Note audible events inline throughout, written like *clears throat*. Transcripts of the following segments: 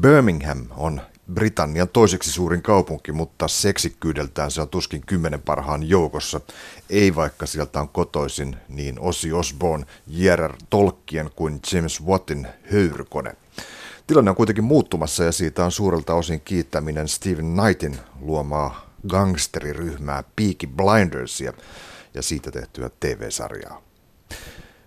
Birmingham on Britannian toiseksi suurin kaupunki, mutta seksikkyydeltään se on tuskin kymmenen parhaan joukossa. Ei vaikka sieltä on kotoisin niin Ossi Osborne, J.R. Tolkien kuin James Wattin höyrykone. Tilanne on kuitenkin muuttumassa ja siitä on suurelta osin kiittäminen Stephen Knightin luomaa gangsteriryhmää Peaky Blindersia ja siitä tehtyä TV-sarjaa.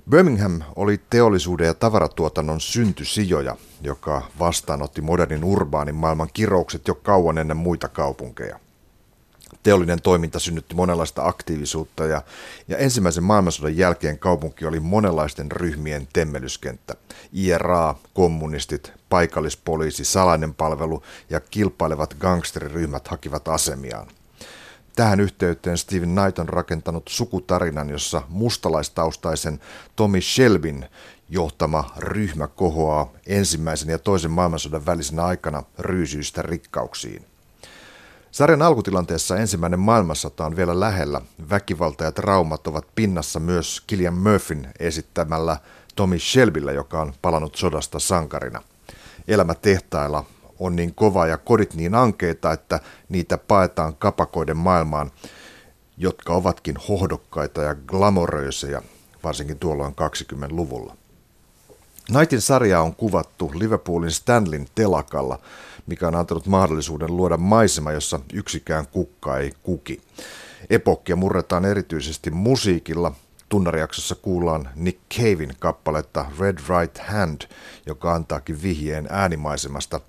Birmingham oli teollisuuden ja tavaratuotannon syntysijoja, joka vastaanotti modernin urbaanin maailman kiroukset jo kauan ennen muita kaupunkeja. Teollinen toiminta synnytti monenlaista aktiivisuutta ja, ja ensimmäisen maailmansodan jälkeen kaupunki oli monenlaisten ryhmien temmelyskenttä. IRA, kommunistit, paikallispoliisi, salainen palvelu ja kilpailevat gangsteriryhmät hakivat asemiaan. Tähän yhteyteen Steven Knight on rakentanut sukutarinan, jossa mustalaistaustaisen Tommy Shelbin johtama ryhmä kohoaa ensimmäisen ja toisen maailmansodan välisenä aikana ryysyistä rikkauksiin. Sarjan alkutilanteessa ensimmäinen maailmansota on vielä lähellä. Väkivalta ja traumat ovat pinnassa myös Killian Murphyn esittämällä Tommy Shelbyllä, joka on palannut sodasta sankarina. Elämä tehtailla on niin kova ja kodit niin ankeita, että niitä paetaan kapakoiden maailmaan, jotka ovatkin hohdokkaita ja glamoröösejä, varsinkin tuolloin 20-luvulla. Naitin sarja on kuvattu Liverpoolin Stanlin telakalla, mikä on antanut mahdollisuuden luoda maisema, jossa yksikään kukka ei kuki. Epokkia murretaan erityisesti musiikilla – Tunnarijaksossa kuullaan Nick Cavein kappaletta Red Right Hand, joka antaakin vihjeen äänimaisemasta.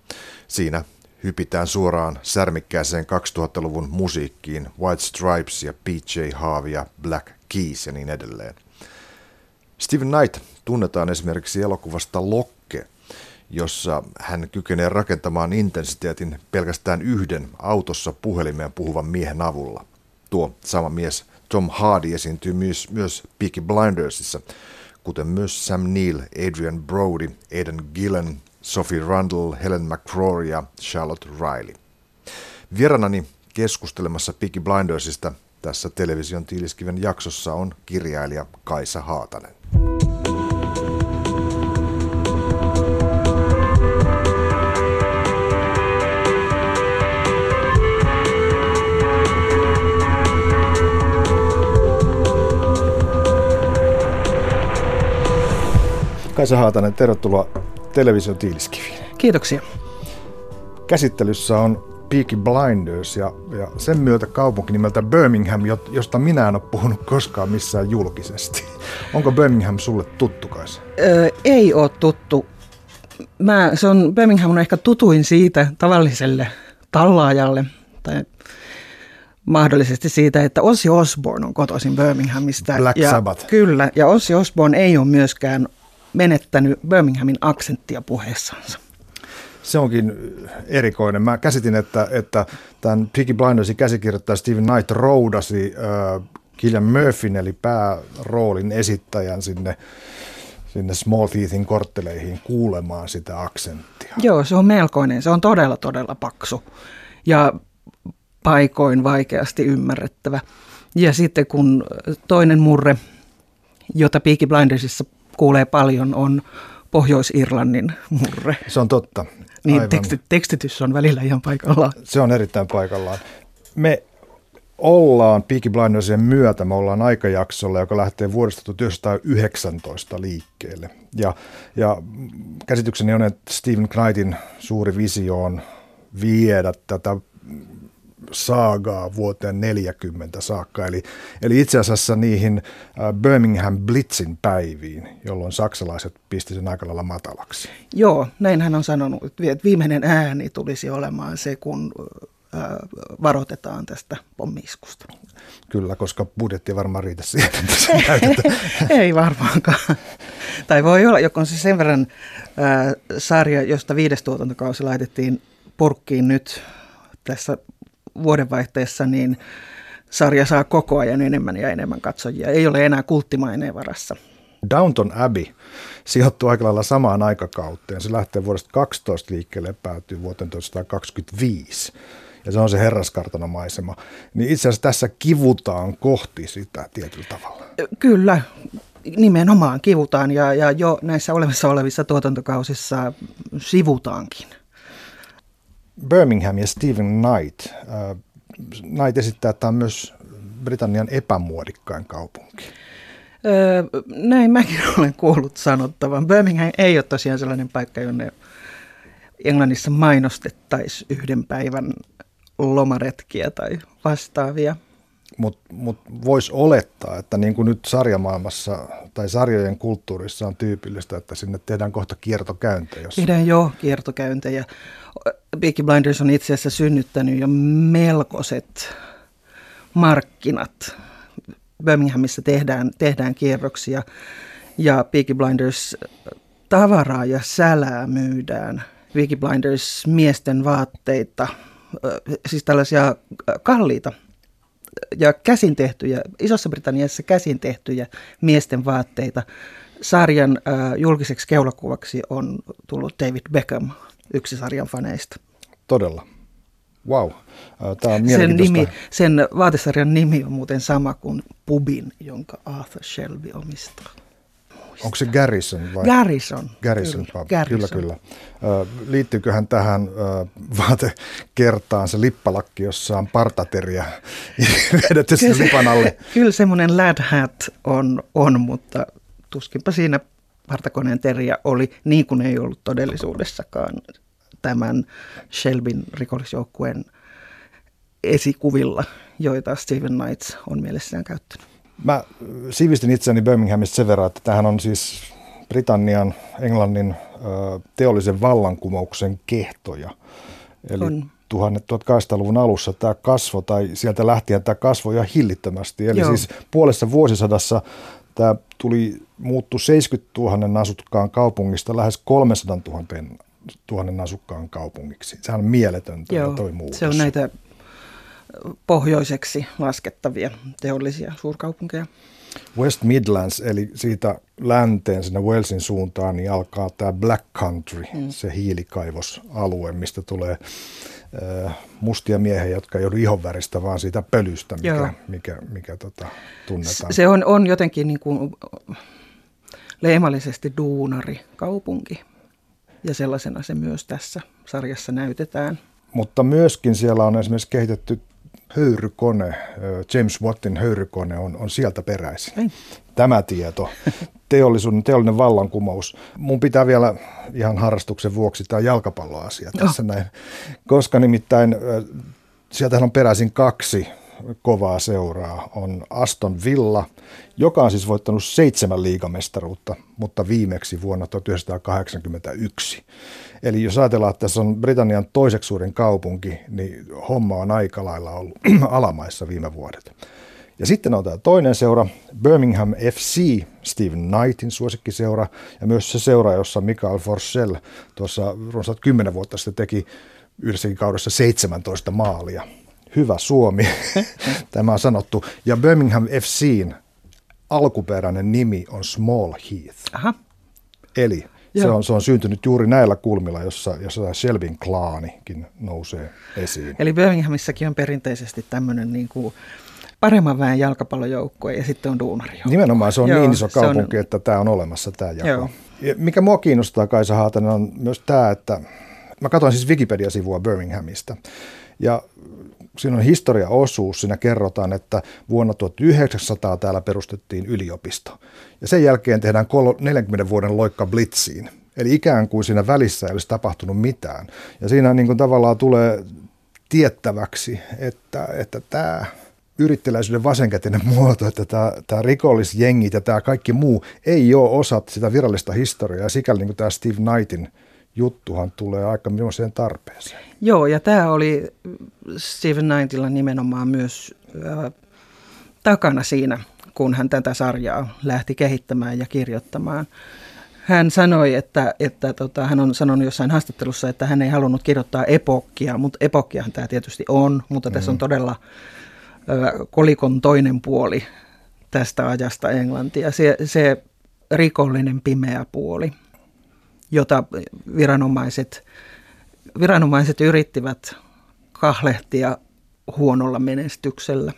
Siinä hypitään suoraan särmikkääseen 2000-luvun musiikkiin, White Stripes ja PJ Harvey ja Black Keys ja niin edelleen. Steven Knight tunnetaan esimerkiksi elokuvasta Lokke, jossa hän kykenee rakentamaan intensiteetin pelkästään yhden autossa puhelimeen puhuvan miehen avulla. Tuo sama mies Tom Hardy esiintyy myös, myös Peaky Blindersissa, kuten myös Sam Neill, Adrian Brody, Aidan Gillen, Sophie Rundle, Helen McCrory ja Charlotte Riley. Vieranani keskustelemassa Peaky Blindersista tässä television tiiliskiven jaksossa on kirjailija Kaisa Haatanen. Kaisa Haatanen, tervetuloa television tiiliskiviin. Kiitoksia. Käsittelyssä on Peaky Blinders ja, ja sen myötä kaupunki nimeltä Birmingham, josta minä en ole puhunut koskaan missään julkisesti. Onko Birmingham sulle tuttu, Kaisa? Öö, ei ole tuttu. Mä, se on, Birmingham on ehkä tutuin siitä tavalliselle tallaajalle tai mahdollisesti siitä, että Ozzy Osbourne on kotoisin Birminghamista. Black ja, Sabbath. Kyllä, ja Ozzy Osbourne ei ole myöskään menettänyt Birminghamin aksenttia puheessansa. Se onkin erikoinen. Mä käsitin, että, että tämän Peaky Blindersin käsikirjoittaja Steven Knight roudasi äh, Killian Murphyn eli pääroolin esittäjän sinne sinne Small Teethin kortteleihin kuulemaan sitä aksenttia. Joo, se on melkoinen. Se on todella, todella paksu ja paikoin vaikeasti ymmärrettävä. Ja sitten kun toinen murre, jota Peaky Blindersissa kuulee paljon, on Pohjois-Irlannin murre. Se on totta. Niin teksti, tekstitys on välillä ihan paikallaan. Se on erittäin paikallaan. Me ollaan Peaky Blindersien myötä, me ollaan aikajaksolla, joka lähtee vuodesta 1919 liikkeelle. Ja, ja käsitykseni on, että Stephen Knightin suuri visio on viedä tätä saagaa vuoteen 40 saakka. Eli, eli itse asiassa niihin Birmingham Blitzin päiviin, jolloin saksalaiset pisti sen aika lailla matalaksi. Joo, näin hän on sanonut, että viimeinen ääni tulisi olemaan se, kun varoitetaan tästä pommiiskusta. Kyllä, koska budjetti varmaan riitä siihen, *laughs* Ei varmaankaan. Tai voi olla, joko on se sen verran äh, sarja, josta viides tuotantokausi laitettiin purkkiin nyt tässä vuodenvaihteessa, niin sarja saa koko ajan enemmän ja enemmän katsojia. Ei ole enää kulttimaineen varassa. Downton Abbey sijoittuu aika lailla samaan aikakauteen. Se lähtee vuodesta 12 liikkeelle ja päätyy vuoteen 1925. Ja se on se herraskartanomaisema. Niin itse asiassa tässä kivutaan kohti sitä tietyllä tavalla. Kyllä, nimenomaan kivutaan ja, ja jo näissä olemassa olevissa tuotantokausissa sivutaankin Birmingham ja Stephen Knight. Äh, Knight esittää, että tämä on myös Britannian epämuodikkain kaupunki. Öö, näin mäkin *laughs* olen kuullut sanottavan. Birmingham ei ole tosiaan sellainen paikka, jonne Englannissa mainostettaisiin yhden päivän lomaretkiä tai vastaavia. Mutta mut voisi olettaa, että niin kuin nyt sarjamaailmassa tai sarjojen kulttuurissa on tyypillistä, että sinne tehdään kohta kiertokäyntejä. Jos... Tehdään jo kiertokäyntejä. Peaky Blinders on itse asiassa synnyttänyt jo melkoiset markkinat. Birminghamissa tehdään, tehdään kierroksia ja Peaky Blinders tavaraa ja sälää myydään. Peaky Blinders miesten vaatteita, siis tällaisia kalliita ja käsin tehtyjä, Isossa Britanniassa käsin tehtyjä miesten vaatteita. Sarjan julkiseksi keulakuvaksi on tullut David Beckham, yksi sarjan faneista. Todella. Wow. Tämä on sen, nimi, sen vaatesarjan nimi on muuten sama kuin pubin, jonka Arthur Shelby omistaa. Onko se Garrison vai? Garrison. Garrison kyllä, pub. Garrison. kyllä, kyllä. Liittyyköhän tähän vaatekertaan se lippalakki, jossa on partateria *laughs* vedetty sen lipan alle? Kyllä semmoinen lad hat on, on, mutta tuskinpa siinä partakoneen teria oli, niin kuin ei ollut todellisuudessakaan tämän Shelbyn rikollisjoukkueen esikuvilla, joita Steven Knights on mielessään käyttänyt. Mä sivistin itseäni Birminghamista sen verran, että tähän on siis Britannian, Englannin teollisen vallankumouksen kehtoja. Eli on. 1800-luvun alussa tämä kasvo, tai sieltä lähtien tämä kasvoi ihan hillittömästi. Eli Joo. siis puolessa vuosisadassa tämä tuli muuttu 70 000 asukkaan kaupungista lähes 300 000 tuhannen asukkaan kaupungiksi. Sehän on mieletöntä Joo, toi muutos. Se on näitä pohjoiseksi laskettavia teollisia suurkaupunkeja. West Midlands, eli siitä länteen sinne Walesin suuntaan, niin alkaa tämä Black Country, mm. se hiilikaivosalue, mistä tulee mustia miehiä, jotka ei ole ihonväristä, vaan siitä pölystä, mikä, mikä, mikä tota, tunnetaan. Se on, on jotenkin niin kuin leimallisesti duunari kaupunki, ja sellaisena se myös tässä sarjassa näytetään. Mutta myöskin siellä on esimerkiksi kehitetty höyrykone, James Wattin höyrykone on, on sieltä peräisin. Ei. Tämä tieto, *laughs* teollisuuden, teollinen vallankumous. Mun pitää vielä ihan harrastuksen vuoksi tämä jalkapalloasia tässä oh. näin, koska nimittäin sieltähän on peräisin kaksi kovaa seuraa. On Aston Villa, joka on siis voittanut seitsemän liigamestaruutta, mutta viimeksi vuonna 1981. Eli jos ajatellaan, että tässä on Britannian toiseksi suurin kaupunki, niin homma on aika lailla ollut *clears throat* alamaissa viime vuodet. Ja sitten on tämä toinen seura, Birmingham FC, Stephen Knightin suosikkiseura, ja myös se seura, jossa Mikael Forsell tuossa runsaat 10 vuotta sitten teki yhdessäkin kaudessa 17 maalia. Hyvä Suomi, *laughs* tämä on sanottu. Ja Birmingham FCin alkuperäinen nimi on Small Heath. Aha. Eli se on, se on syntynyt juuri näillä kulmilla, jossa, jossa Shelbyn klaanikin nousee esiin. Eli Birminghamissakin on perinteisesti tämmöinen niin kuin paremman väen jalkapallojoukkue ja sitten on duunari. Nimenomaan se on Joo, niin iso kaupunki, on... että tämä on olemassa tämä jako. Joo. Ja mikä mua kiinnostaa Kaisa Haatanen on myös tämä, että mä katsoin siis Wikipedia-sivua Birminghamista ja siinä on historiaosuus, siinä kerrotaan, että vuonna 1900 täällä perustettiin yliopisto. Ja sen jälkeen tehdään 40 vuoden loikka Blitziin. Eli ikään kuin siinä välissä ei olisi tapahtunut mitään. Ja siinä niin kuin tavallaan tulee tiettäväksi, että, että tämä yrittäjäisyyden vasenkätinen *laughs* muoto, että tämä, tämä rikollisjengit ja tämä kaikki muu ei ole osa sitä virallista historiaa. Ja sikäli niin kuin tämä Steve Knightin juttuhan tulee aika millaiseen tarpeeseen. Joo, ja tämä oli Steven Knightilla nimenomaan myös äh, takana siinä, kun hän tätä sarjaa lähti kehittämään ja kirjoittamaan. Hän sanoi, että, että tota, hän on sanonut jossain haastattelussa, että hän ei halunnut kirjoittaa epokkia, mutta epokkiahan tämä tietysti on, mutta tässä on mm. todella kolikon toinen puoli tästä ajasta Englantia, se, se rikollinen pimeä puoli jota viranomaiset, viranomaiset yrittivät kahlehtia huonolla menestyksellä.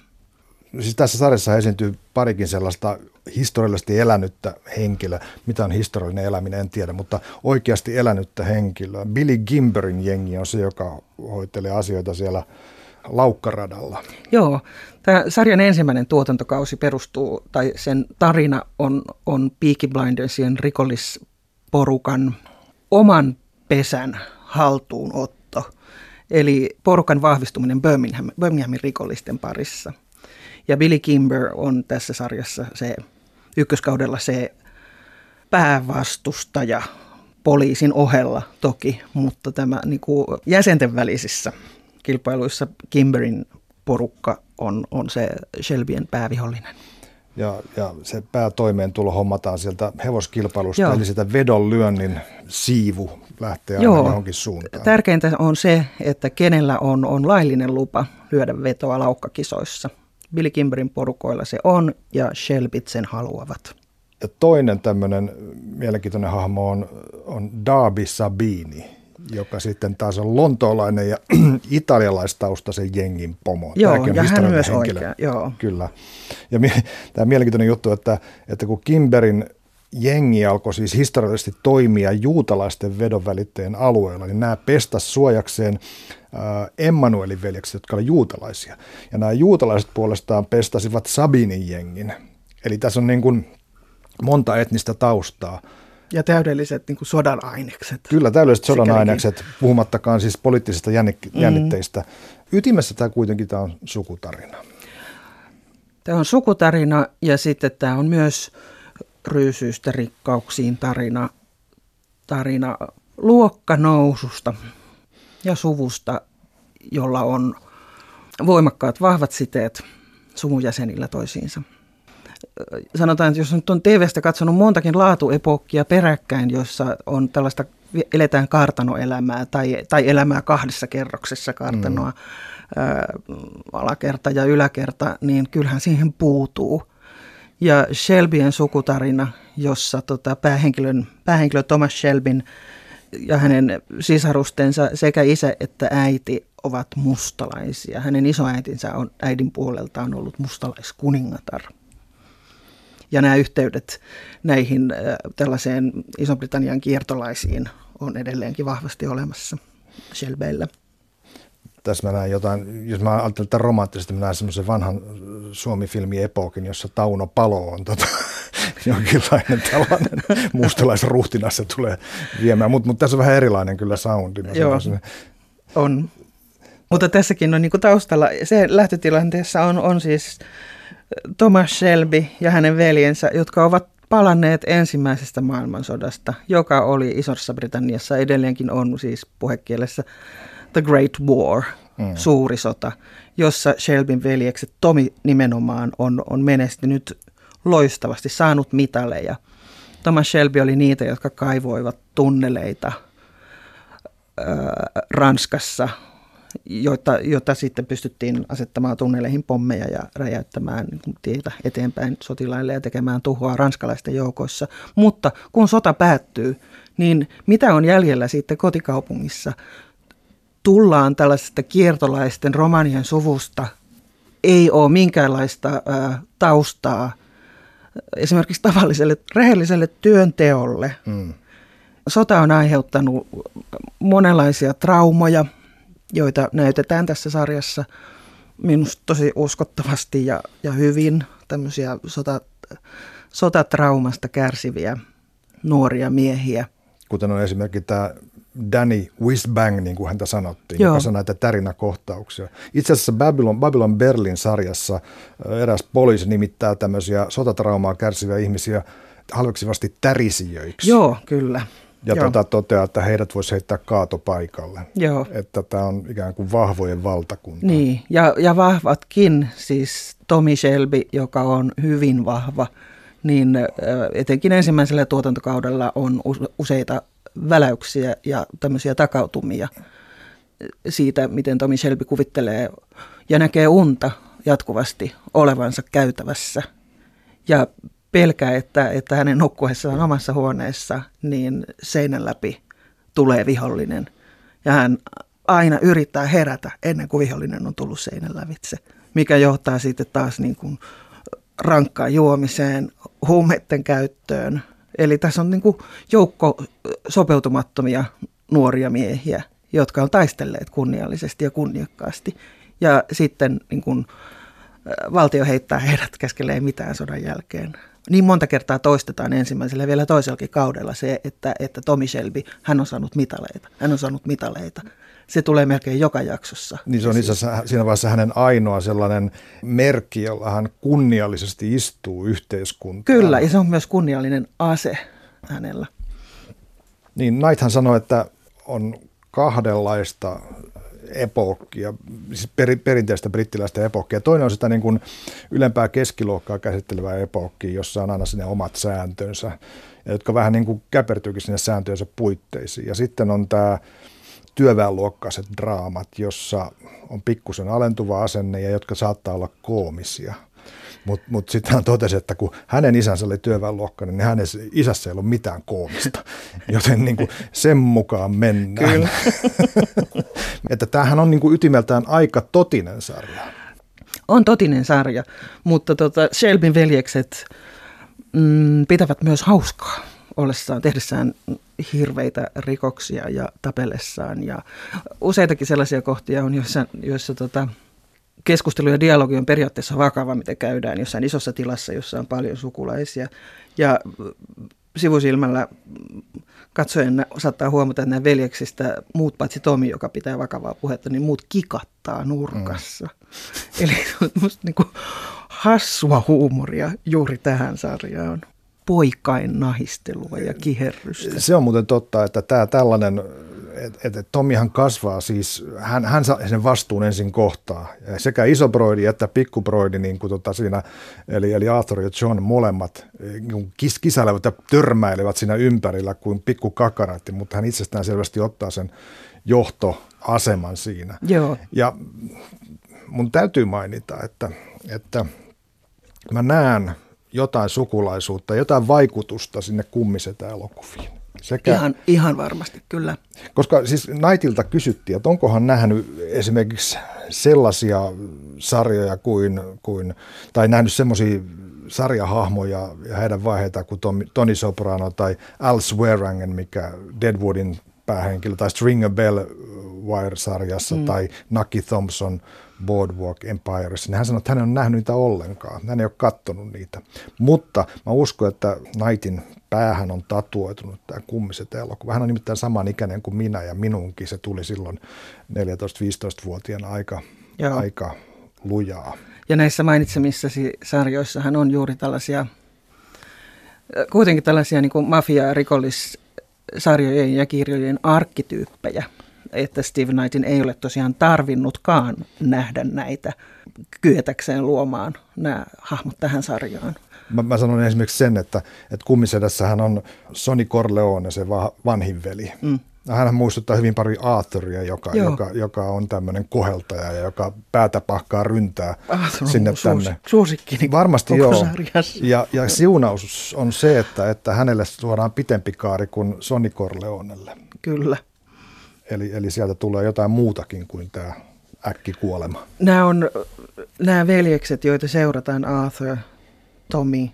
siis tässä sarjassa esiintyy parikin sellaista historiallisesti elänyttä henkilöä. Mitä on historiallinen eläminen, en tiedä, mutta oikeasti elänyttä henkilöä. Billy Gimberin jengi on se, joka hoitelee asioita siellä laukkaradalla. Joo, tämä sarjan ensimmäinen tuotantokausi perustuu, tai sen tarina on, on Peaky Blindersien rikollisporukan oman pesän haltuunotto. Eli porukan vahvistuminen Birmingham, Birminghamin rikollisten parissa. Ja Billy Kimber on tässä sarjassa se ykköskaudella se päävastustaja poliisin ohella toki, mutta tämä niin kuin jäsenten välisissä kilpailuissa Kimberin porukka on, on se Shelbyen päävihollinen. Ja, ja se päätoimeentulo hommataan sieltä hevoskilpailusta, Joo. eli sitä vedonlyönnin siivu lähtee aina Joo. johonkin suuntaan. Tärkeintä on se, että kenellä on, on laillinen lupa lyödä vetoa laukkakisoissa. Billy Kimberin porukoilla se on, ja Shelbit sen haluavat. Ja toinen tämmöinen mielenkiintoinen hahmo on, on Darby Sabini, joka sitten taas on lontoolainen ja *clears throat* italialaistaustaisen jengin pomo. Joo, Tämäkin on ja hän myös henkilö. oikea, joo. Kyllä. Ja mi- *laughs* tämä mielenkiintoinen juttu, että, että kun Kimberin jengi alkoi siis historiallisesti toimia juutalaisten vedonvälittäjien alueella, niin nämä pestas suojakseen äh, Emmanuelin veljekset, jotka olivat juutalaisia. Ja nämä juutalaiset puolestaan pestasivat Sabinin jengin. Eli tässä on niin kuin monta etnistä taustaa. Ja täydelliset niin kuin sodan ainekset. Kyllä, täydelliset sodan ainekset, puhumattakaan siis poliittisista jännik- mm. jännitteistä. Ytimessä tämä kuitenkin tämä on sukutarina. Tämä on sukutarina ja sitten tämä on myös ryysyistä rikkauksiin tarina, tarina luokkanoususta ja suvusta, jolla on voimakkaat, vahvat siteet suvun jäsenillä toisiinsa sanotaan, että jos nyt on TVstä katsonut montakin laatuepokkia peräkkäin, jossa on tällaista, eletään kartanoelämää tai, tai elämää kahdessa kerroksessa kartanoa, mm. ää, alakerta ja yläkerta, niin kyllähän siihen puutuu. Ja Shelbyen sukutarina, jossa tota, päähenkilön, päähenkilö Thomas Shelbin ja hänen sisarustensa sekä isä että äiti ovat mustalaisia. Hänen isoäitinsä on äidin puoleltaan ollut mustalaiskuningatar ja nämä yhteydet näihin äh, tällaiseen Iso-Britannian kiertolaisiin on edelleenkin vahvasti olemassa Shelbeillä. Tässä mä näen jotain, jos mä ajattelen tätä romanttisesti, mä näen semmoisen vanhan Suomi-filmi Epokin, jossa Tauno Palo on tota, *laughs* jonkinlainen tällainen *laughs* mustalaisruhtinas se tulee viemään, mutta mut tässä on vähän erilainen kyllä soundi. Joo, on. Mutta tässäkin on niinku taustalla, se lähtötilanteessa on, on siis Thomas Shelby ja hänen veljensä, jotka ovat palanneet ensimmäisestä maailmansodasta, joka oli Isossa Britanniassa, edelleenkin on siis puhekielessä The Great War, mm. suuri sota, jossa Shelbyn veljekset, Tomi nimenomaan, on, on menestynyt loistavasti, saanut mitaleja. Thomas Shelby oli niitä, jotka kaivoivat tunneleita Ranskassa joita, joita sitten pystyttiin asettamaan tunneleihin pommeja ja räjäyttämään niin tietä eteenpäin sotilaille ja tekemään tuhoa ranskalaisten joukoissa. Mutta kun sota päättyy, niin mitä on jäljellä sitten kotikaupungissa? Tullaan tällaisesta kiertolaisten romanien suvusta, ei ole minkäänlaista ää, taustaa esimerkiksi tavalliselle rehelliselle työnteolle. Mm. Sota on aiheuttanut monenlaisia traumoja – joita näytetään tässä sarjassa minusta tosi uskottavasti ja, ja hyvin tämmöisiä sota, sotatraumasta kärsiviä nuoria miehiä. Kuten on esimerkiksi tämä Danny Wisbang, niin kuin häntä sanottiin, Joo. joka sanoi näitä tärinäkohtauksia. Itse asiassa Babylon, Babylon Berlin sarjassa eräs poliisi nimittää tämmöisiä sotatraumaa kärsiviä ihmisiä halveksivasti tärisijöiksi. Joo, kyllä. Ja tota toteaa, että heidät voisi heittää kaatopaikalle. Joo. Että tämä on ikään kuin vahvojen valtakunta. Niin, ja, ja vahvatkin, siis Tommy Shelby, joka on hyvin vahva, niin etenkin ensimmäisellä tuotantokaudella on useita väläyksiä ja tämmöisiä takautumia siitä, miten Tommy Shelby kuvittelee ja näkee unta jatkuvasti olevansa käytävässä. Ja pelkää, että, että hänen nukkuessaan omassa huoneessa, niin seinän läpi tulee vihollinen. Ja hän aina yrittää herätä ennen kuin vihollinen on tullut seinän lävitse. mikä johtaa sitten taas niin kuin rankkaan juomiseen, huumeiden käyttöön. Eli tässä on niin kuin joukko sopeutumattomia nuoria miehiä, jotka on taistelleet kunniallisesti ja kunniakkaasti. Ja sitten niin kuin, valtio heittää heidät keskelle mitään sodan jälkeen. Niin monta kertaa toistetaan ensimmäisellä ja vielä toisellakin kaudella se, että, että Tommy Shelby, hän on saanut mitaleita, hän on saanut mitaleita. Se tulee melkein joka jaksossa. Niin se on itse asiassa siinä vaiheessa hänen ainoa sellainen merkki, jolla hän kunniallisesti istuu yhteiskuntaan. Kyllä, ja se on myös kunniallinen ase hänellä. Niin Knighthan sanoi, että on kahdenlaista epokkia, siis per, perinteistä brittiläistä epokkia. Toinen on sitä niin kuin ylempää keskiluokkaa käsittelevää epokkia, jossa on aina sinne omat sääntönsä, ja jotka vähän niin kuin käpertyykin sinne sääntöjensä puitteisiin. Ja sitten on tämä työväenluokkaiset draamat, jossa on pikkusen alentuva asenne ja jotka saattaa olla koomisia – mutta mut sitten hän totesi, että kun hänen isänsä oli työväenluokkainen, niin hänen isässä ei ollut mitään koomista. *laughs* Joten niin kuin sen mukaan mennään. Kyllä. *laughs* että tämähän on niin kuin ytimeltään aika totinen sarja. On totinen sarja, mutta tota Shelbyn veljekset mm, pitävät myös hauskaa ollessaan, tehdessään hirveitä rikoksia ja tapellessaan. Ja useitakin sellaisia kohtia on, joissa, joissa tota, keskustelu ja dialogi on periaatteessa vakava, mitä käydään jossain isossa tilassa, jossa on paljon sukulaisia. Ja sivusilmällä katsojen saattaa huomata, että nämä veljeksistä muut paitsi Tomi, joka pitää vakavaa puhetta, niin muut kikattaa nurkassa. Mm. Eli musta niin kuin hassua huumoria juuri tähän sarjaan poikain nahistelua ja kiherrystä. Se on muuten totta, että tämä tällainen että et Tomihan kasvaa siis, hän, hän saa sen vastuun ensin kohtaa. Sekä isobroidi että pikkubroidi, niin kuin tota siinä, eli, eli Arthur ja John molemmat niin kis, kisäilevät ja törmäilevät siinä ympärillä kuin pikkukakaratti, mutta hän itsestään selvästi ottaa sen johtoaseman siinä. Joo. Ja mun täytyy mainita, että, että mä näen jotain sukulaisuutta, jotain vaikutusta sinne kummisetä elokuviin. Sekä, ihan, ihan varmasti, kyllä. Koska siis Naitilta kysyttiin, että onkohan nähnyt esimerkiksi sellaisia sarjoja kuin, kuin tai nähnyt semmoisia sarjahahmoja ja heidän vaiheita kuin Tony Soprano tai Al Swearangen, mikä Deadwoodin päähenkilö, tai Stringer Bell Wire-sarjassa, mm. tai Nucky Thompson Boardwalk Empires, niin hän sanoi, että hän on nähnyt niitä ollenkaan. Hän ei ole katsonut niitä. Mutta mä uskon, että Nightin päähän on tatuoitunut tämä kummiset elokuva. Hän on nimittäin saman ikäinen kuin minä ja minunkin. Se tuli silloin 14-15-vuotiaana aika, aika lujaa. Ja näissä mainitsemissasi sarjoissahan on juuri tällaisia, kuitenkin tällaisia niin kuin mafia- ja rikollissarjojen ja kirjojen arkkityyppejä – että Steve Knightin ei ole tosiaan tarvinnutkaan nähdä näitä kyetäkseen luomaan nämä hahmot tähän sarjaan. Mä, mä sanon esimerkiksi sen, että, että kummisedässähän on Sonny Corleone, se va, vanhin veli. Mm. Hän muistuttaa hyvin pari Arthuria, joka, joka, joka on tämmöinen koheltaja ja joka päätä pahkaa ryntää Arthur sinne suos, tänne. Suosikkini Varmasti joo. Ja, ja siunaus on se, että, että hänelle suoraan pitempi kaari kuin Sonny Corleonelle. Kyllä. Eli, eli sieltä tulee jotain muutakin kuin tämä äkkikuolema. Nämä on nämä veljekset, joita seurataan, Arthur, Tommy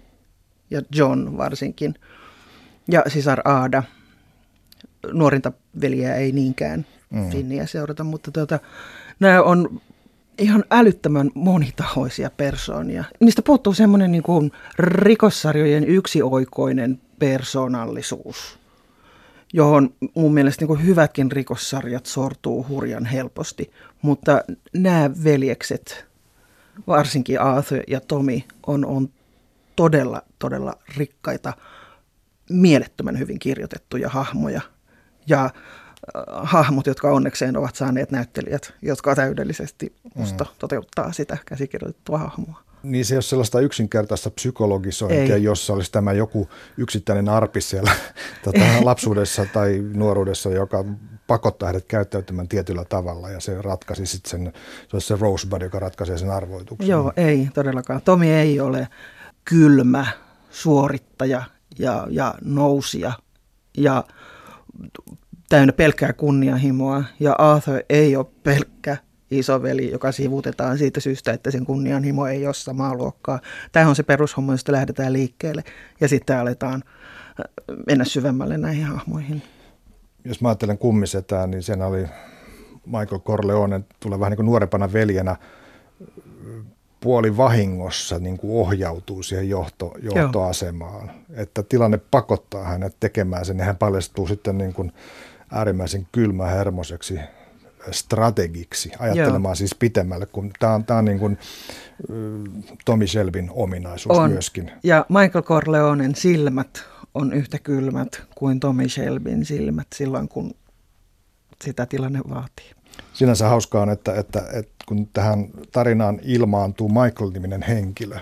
ja John varsinkin, ja sisar Aada. Nuorinta veljeä ei niinkään mm. Finniä seurata, mutta tuota, nämä on ihan älyttömän monitahoisia persoonia. Niistä puuttuu semmoinen niin kuin rikossarjojen yksioikoinen persoonallisuus johon mun mielestä niin hyvätkin rikossarjat sortuu hurjan helposti. Mutta nämä veljekset, varsinkin Arthur ja Tommy, on, on todella, todella rikkaita, mielettömän hyvin kirjoitettuja hahmoja. Ja äh, hahmot, jotka onnekseen ovat saaneet näyttelijät, jotka täydellisesti musta mm. toteuttaa sitä käsikirjoitettua hahmoa. Niin se ei ole sellaista yksinkertaista psykologisointia, ei. jossa olisi tämä joku yksittäinen arpi siellä *laughs* tota, lapsuudessa tai nuoruudessa, joka pakottaa heidät käyttäytymään tietyllä tavalla ja se ratkaisi sitten sen, se olisi se Rosebud, joka ratkaisee sen arvoituksen. Joo, ei todellakaan. Tomi ei ole kylmä suorittaja ja, ja nousia ja täynnä pelkkää kunnianhimoa ja Arthur ei ole pelkkä isoveli, joka sivutetaan siitä syystä, että sen kunnianhimo ei ole samaa luokkaa. Tämä on se perushomma, josta lähdetään liikkeelle ja sitten aletaan äh, mennä syvemmälle näihin hahmoihin. Jos mä ajattelen kummisetään, niin sen oli Michael Corleone, tulee vähän niin kuin nuorempana veljenä puoli vahingossa niin kuin ohjautuu siihen johto, johtoasemaan. Joo. Että tilanne pakottaa hänet tekemään sen, niin hän paljastuu sitten niin kuin äärimmäisen kylmähermoseksi strategiksi, ajattelemaan Joo. siis pitemmälle, kun tämä on, tämä on niin kuin Tommy Shelbyn ominaisuus on. myöskin. Ja Michael Corleonen silmät on yhtä kylmät kuin Tommy Shelbyn silmät silloin, kun sitä tilanne vaatii. Sinänsä hauskaa on, että, että, että kun tähän tarinaan ilmaantuu Michael-niminen henkilö,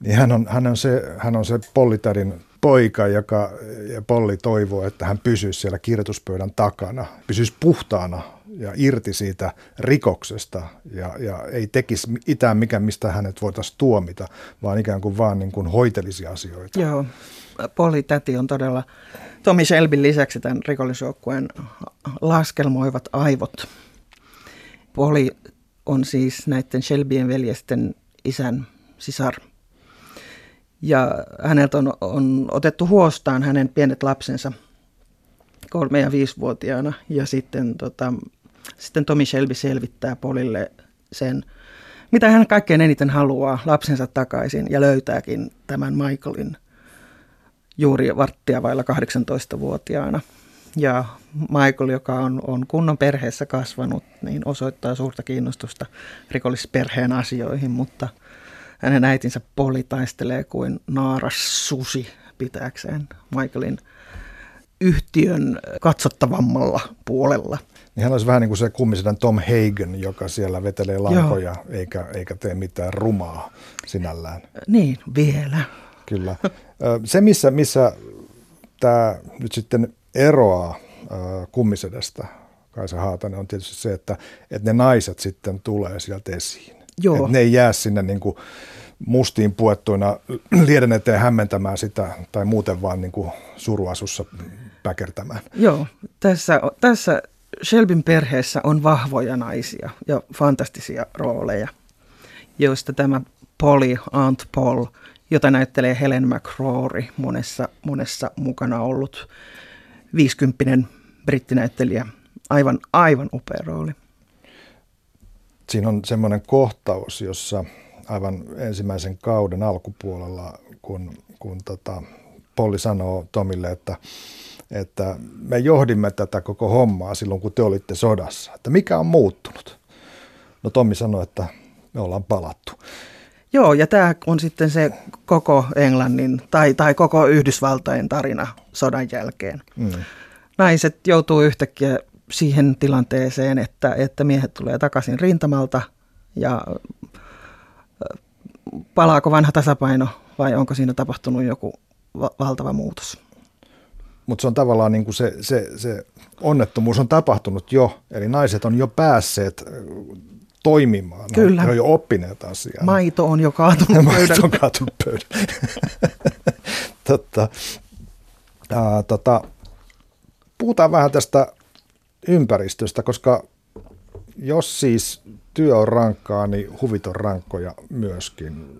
niin hän on, hän on se, hän on se Pollitärin poika, joka ja Polli toivoo, että hän pysyisi siellä kirjoituspöydän takana, pysyisi puhtaana ja irti siitä rikoksesta ja, ja ei tekisi itään mikä, mistä hänet voitaisiin tuomita, vaan ikään kuin vaan niin kuin hoitelisi asioita. Joo, Polli täti on todella Tommy Shelbyn lisäksi tämän rikollisjoukkueen laskelmoivat aivot. Poli on siis näiden Shelbyen veljesten isän sisar. Ja häneltä on, on otettu huostaan hänen pienet lapsensa kolme- ja viisivuotiaana. Ja sitten, tota, sitten Tommy Shelby selvittää Polille sen, mitä hän kaikkein eniten haluaa, lapsensa takaisin ja löytääkin tämän Michaelin juuri varttia vailla 18-vuotiaana. Ja Michael, joka on, on kunnon perheessä kasvanut, niin osoittaa suurta kiinnostusta rikollisperheen asioihin, mutta hänen äitinsä Poli taistelee kuin naaras susi pitääkseen Michaelin yhtiön katsottavammalla puolella. Niin hän olisi vähän niin kuin se kummisedän Tom Hagen, joka siellä vetelee lankoja eikä, eikä tee mitään rumaa sinällään. Niin, vielä. Kyllä. Se, missä, missä tämä nyt sitten eroaa kummisedestä, Kaisa Haatanen, on tietysti se, että, että ne naiset sitten tulee sieltä esiin. Joo. Että ne ei jää sinne niin kuin mustiin puettuina lieden eteen hämmentämään sitä tai muuten vaan niin kuin suruasussa päkertämään. Joo, tässä, tässä Shelbyn perheessä on vahvoja naisia ja fantastisia rooleja, joista tämä Polly, Aunt Paul, jota näyttelee Helen McCrory, monessa, monessa mukana ollut 50 brittinäyttelijä. Aivan, aivan upea rooli. Siinä on semmoinen kohtaus, jossa aivan ensimmäisen kauden alkupuolella, kun, kun tota, Polli sanoo Tomille, että, että me johdimme tätä koko hommaa silloin, kun te olitte sodassa. Että mikä on muuttunut? No Tommi sanoi, että me ollaan palattu. Joo, ja tämä on sitten se koko Englannin tai, tai koko Yhdysvaltain tarina sodan jälkeen. Mm. Naiset joutuu yhtäkkiä siihen tilanteeseen, että, että miehet tulee takaisin rintamalta ja palaako vanha tasapaino vai onko siinä tapahtunut joku va- valtava muutos? Mutta se on tavallaan niin kuin se, se, se onnettomuus on tapahtunut jo, eli naiset on jo päässeet toimimaan. Kyllä. Ne on jo oppineet asiaa. Maito on jo kaatunut pöydälle. *laughs* Maito on kaatunut pöydälle. *laughs* Totta. Ää, tota, puhutaan vähän tästä ympäristöstä, koska jos siis työ on rankkaa, niin huvit on rankkoja myöskin.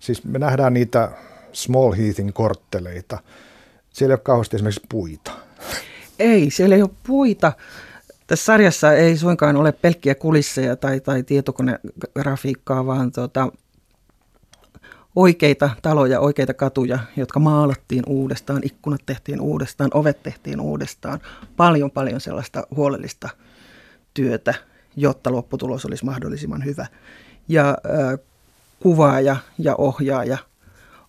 Siis me nähdään niitä Small Heathin kortteleita. Siellä ei ole kauheasti esimerkiksi puita. Ei, siellä ei ole puita. Tässä sarjassa ei suinkaan ole pelkkiä kulisseja tai, tai tietokonegrafiikkaa, vaan tuota, oikeita taloja, oikeita katuja, jotka maalattiin uudestaan, ikkunat tehtiin uudestaan, ovet tehtiin uudestaan. Paljon, paljon sellaista huolellista työtä, jotta lopputulos olisi mahdollisimman hyvä. Ja äh, kuvaaja ja ohjaaja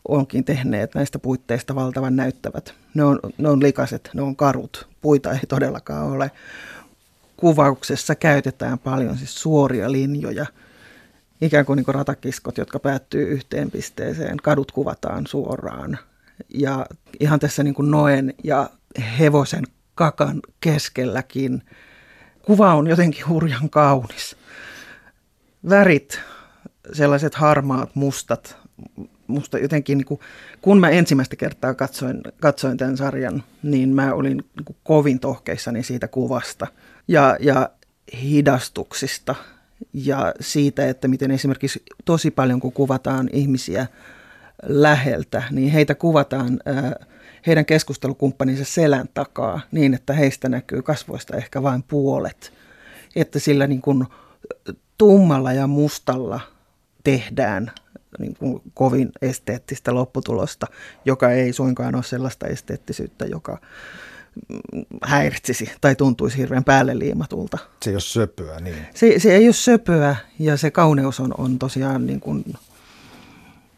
onkin tehneet näistä puitteista valtavan näyttävät. Ne on, ne on likaset, ne on karut, puita ei todellakaan ole kuvauksessa käytetään paljon siis suoria linjoja, ikään kuin, niin kuin ratakiskot, jotka päättyy yhteen pisteeseen. Kadut kuvataan suoraan. Ja ihan tässä niin kuin Noen ja hevosen kakan keskelläkin kuva on jotenkin hurjan kaunis. Värit, sellaiset harmaat, mustat, musta jotenkin, niin kuin, kun mä ensimmäistä kertaa katsoin, katsoin tämän sarjan, niin mä olin niin kuin kovin tohkeissani siitä kuvasta – ja, ja hidastuksista ja siitä, että miten esimerkiksi tosi paljon kun kuvataan ihmisiä läheltä, niin heitä kuvataan heidän keskustelukumppaninsa selän takaa niin, että heistä näkyy kasvoista ehkä vain puolet. Että sillä niin kuin tummalla ja mustalla tehdään niin kuin kovin esteettistä lopputulosta, joka ei suinkaan ole sellaista esteettisyyttä, joka häiritsisi tai tuntuisi hirveän päälle liimatulta. Se ei ole söpöä, niin. Se, se ei ole söpöä ja se kauneus on, on tosiaan niin kuin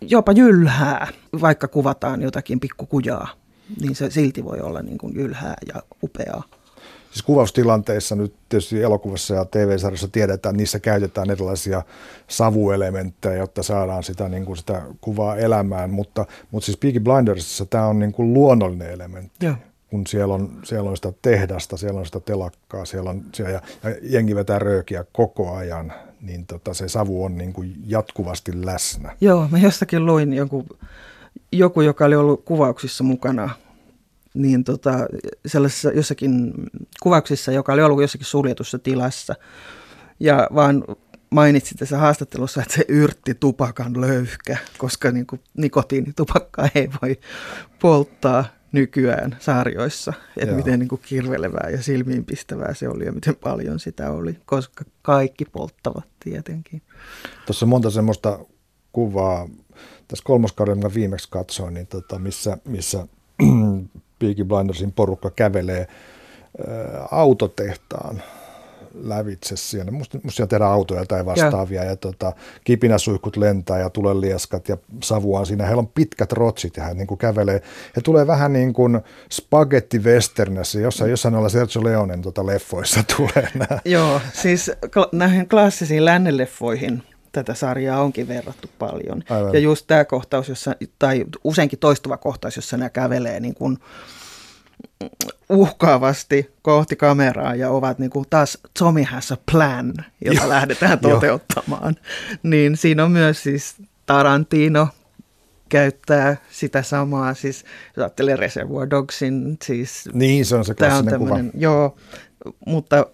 jopa jylhää, vaikka kuvataan jotakin pikkukujaa, niin se silti voi olla niin kuin jylhää ja upeaa. Siis kuvaustilanteissa nyt tietysti elokuvassa ja TV-sarjassa tiedetään, että niissä käytetään erilaisia savuelementtejä, jotta saadaan sitä, niin kuin sitä kuvaa elämään, mutta, mutta siis Peaky Blindersissa tämä on niin kuin luonnollinen elementti. Joo kun siellä on, siellä on sitä tehdasta, siellä on sitä telakkaa, siellä on, siellä, ja, ja jengi vetää röökiä koko ajan, niin tota, se savu on niin kuin jatkuvasti läsnä. Joo, mä jostakin luin joku, joku, joka oli ollut kuvauksissa mukana, niin tota, sellaisessa jossakin kuvauksissa, joka oli ollut jossakin suljetussa tilassa, ja vaan mainitsi tässä haastattelussa, että se yrtti tupakan löyhkä, koska niin kuin nikotiinitupakkaa ei voi polttaa nykyään sarjoissa, että miten niin kuin kirvelevää ja silmiinpistävää se oli ja miten paljon sitä oli, koska kaikki polttavat tietenkin. Tuossa on monta semmoista kuvaa, tässä kolmoskaudella, jonka viimeksi katsoin, niin tota, missä, missä *clears throat* Peaky Blindersin porukka kävelee autotehtaan lävitse siellä. Musta, musta siellä tehdään autoja tai vastaavia ja, ja tota, kipinäsuihkut lentää ja tulee lieskat ja savua on siinä. Heillä on pitkät rotsit ja hän niin kuin kävelee. He tulee vähän niin kuin spagetti westernessä, jossain, jossain olla Sergio Leonen tota leffoissa *laughs* tulee nämä. Joo, siis näihin klassisiin länneleffoihin tätä sarjaa onkin verrattu paljon. Aivan. Ja just tämä kohtaus, jossa, tai useinkin toistuva kohtaus, jossa nämä kävelee niin kuin uhkaavasti kohti kameraa ja ovat niin kuin taas Tommy has a plan, jota Joo. lähdetään toteuttamaan. niin siinä on myös siis Tarantino käyttää sitä samaa, siis jos ajattelee Reservoir Dogsin, siis... Niin, se on se klassinen kuva. Joo, mutta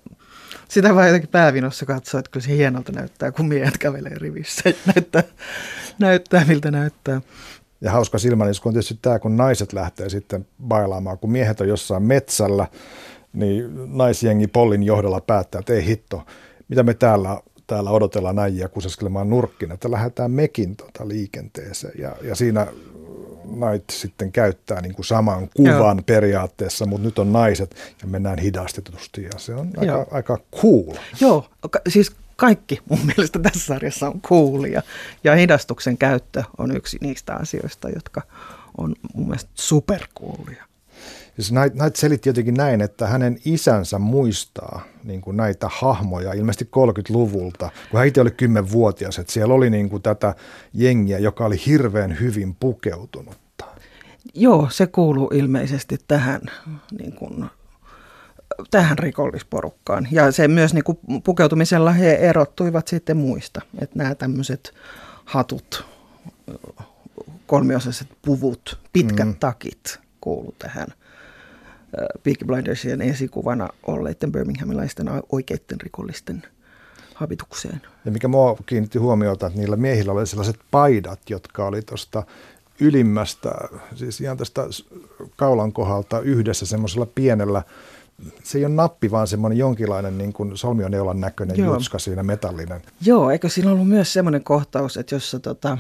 sitä vaan jotenkin päävinossa katsoa, että kyllä se hienolta näyttää, kun miehet kävelee rivissä. näyttää, näyttää, miltä näyttää. Ja hauska silmällisku on tietysti tämä, kun naiset lähtee sitten bailaamaan, kun miehet on jossain metsällä, niin naisjengi Pollin johdolla päättää, että ei hitto, mitä me täällä, täällä odotellaan äijä kuseskelemaan nurkkin, että lähdetään mekin tota liikenteeseen. Ja, ja siinä Night sitten käyttää niin kuin saman kuvan Joo. periaatteessa, mutta nyt on naiset ja mennään hidastetusti ja se on aika, aika cool. Joo, siis kaikki mun *laughs* mielestä tässä sarjassa on coolia. Ja hidastuksen käyttö on yksi niistä asioista, jotka on mun mielestä supercoolia. Siis näitä, näitä selitti jotenkin näin, että hänen isänsä muistaa niin kuin näitä hahmoja ilmeisesti 30-luvulta, kun hän itse oli 10-vuotias, että siellä oli niin kuin tätä jengiä, joka oli hirveän hyvin pukeutunut. Joo, se kuuluu ilmeisesti tähän niin kuin tähän rikollisporukkaan. Ja se myös niin kuin pukeutumisella he erottuivat sitten muista. Että nämä tämmöiset hatut, kolmiosaiset puvut, pitkät mm. takit kuulu tähän Peaky Blindersien esikuvana olleiden birminghamilaisten oikeiden rikollisten habitukseen. Ja mikä mua kiinnitti huomiota, että niillä miehillä oli sellaiset paidat, jotka oli tuosta ylimmästä, siis ihan tästä kaulan kohdalta yhdessä semmoisella pienellä se ei ole nappi, vaan semmoinen jonkinlainen niin kuin solmioneulan näköinen Joo. jutska siinä metallinen. Joo, eikö siinä ollut myös semmoinen kohtaus, että jossa tota,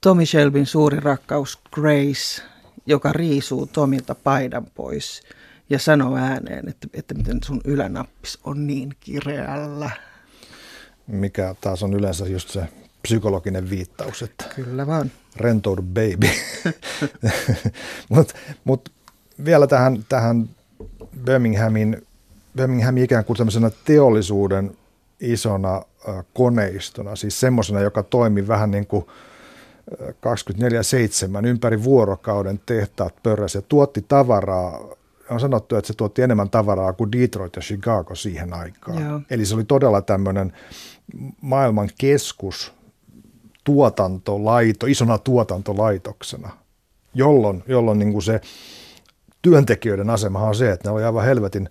Tommy Shelbyn suuri rakkaus Grace, joka riisuu Tomilta paidan pois ja sanoo ääneen, että, että miten sun ylänappis on niin kireällä. Mikä taas on yleensä just se psykologinen viittaus, että Kyllä vaan. rentoudu baby. *laughs* Mutta mut vielä tähän, tähän Birminghamin, Birminghamin ikään kuin sellaisena teollisuuden isona koneistona, siis semmoisena, joka toimi vähän niin kuin 24-7 ympäri vuorokauden tehtaat pörräsi ja tuotti tavaraa. On sanottu, että se tuotti enemmän tavaraa kuin Detroit ja Chicago siihen aikaan. Joo. Eli se oli todella tämmöinen maailman keskus tuotantolaito, isona tuotantolaitoksena, jolloin, jolloin niin kuin se työntekijöiden asema on se, että ne oli aivan helvetin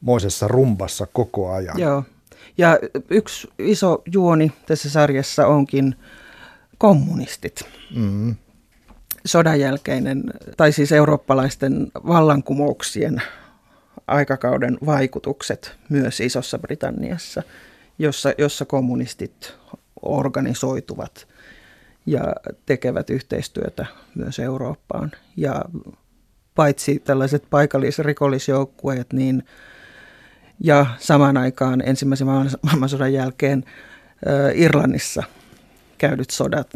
moisessa rumbassa koko ajan. Joo. Ja yksi iso juoni tässä sarjassa onkin kommunistit. Mm. Sodan jälkeinen, tai siis eurooppalaisten vallankumouksien aikakauden vaikutukset myös Isossa Britanniassa, jossa, jossa kommunistit organisoituvat ja tekevät yhteistyötä myös Eurooppaan. Ja paitsi tällaiset paikallisrikollisjoukkueet, niin ja samaan aikaan ensimmäisen *laughs* maailmansodan jälkeen Irlannissa käydyt sodat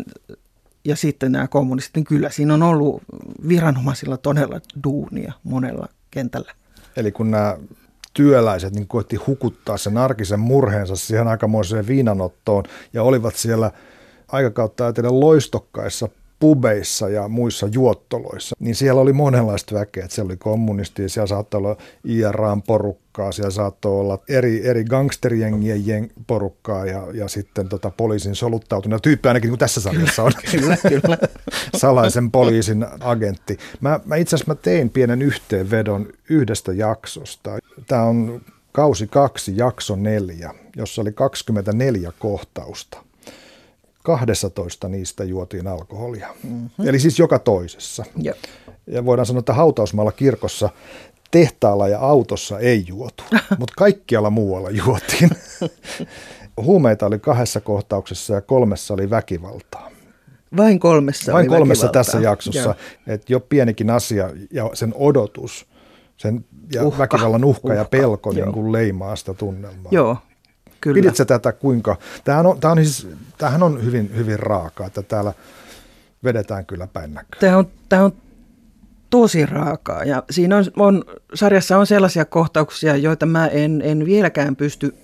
ja sitten nämä kommunistit, niin kyllä siinä on ollut viranomaisilla todella duunia monella kentällä. Eli kun nämä työläiset niin koitti hukuttaa sen arkisen murheensa siihen aikamoiseen viinanottoon ja olivat siellä aikakautta ajatellen loistokkaissa pubeissa ja muissa juottoloissa, niin siellä oli monenlaista väkeä. Että siellä oli kommunistia, siellä saattoi olla IRAn porukkaa, siellä saattoi olla eri, eri gangsterjengien jeng, porukkaa ja, ja sitten tota poliisin soluttautunut tyyppi ainakin niin kuin tässä sarjassa on. Kyllä, kyllä. *laughs* Salaisen poliisin agentti. Mä, mä itse asiassa mä tein pienen yhteenvedon yhdestä jaksosta. Tämä on kausi kaksi, jakso neljä, jossa oli 24 kohtausta. 12 niistä juotiin alkoholia. Mm-hmm. Eli siis joka toisessa. Yep. Ja voidaan sanoa, että hautausmaalla kirkossa tehtaalla ja autossa ei juotu, *laughs* mutta kaikkialla muualla juotiin. *laughs* Huumeita oli kahdessa kohtauksessa ja kolmessa oli väkivaltaa. Vain kolmessa Vain oli kolmessa väkivaltaa. tässä jaksossa, että jo pienikin asia ja sen odotus, sen ja Uhka. väkivallan uhka, uhka ja Uhka, pelko joo. niin kuin leimaa sitä tunnelmaa. Joo, kyllä. Piditkö tätä kuinka? Tämähän on, tämähän on, siis, tämähän on hyvin, hyvin raakaa, että täällä vedetään kyllä päin näköä. Tämä on, tämä on tosi raakaa ja siinä on, on, sarjassa on sellaisia kohtauksia, joita mä en, en vieläkään pysty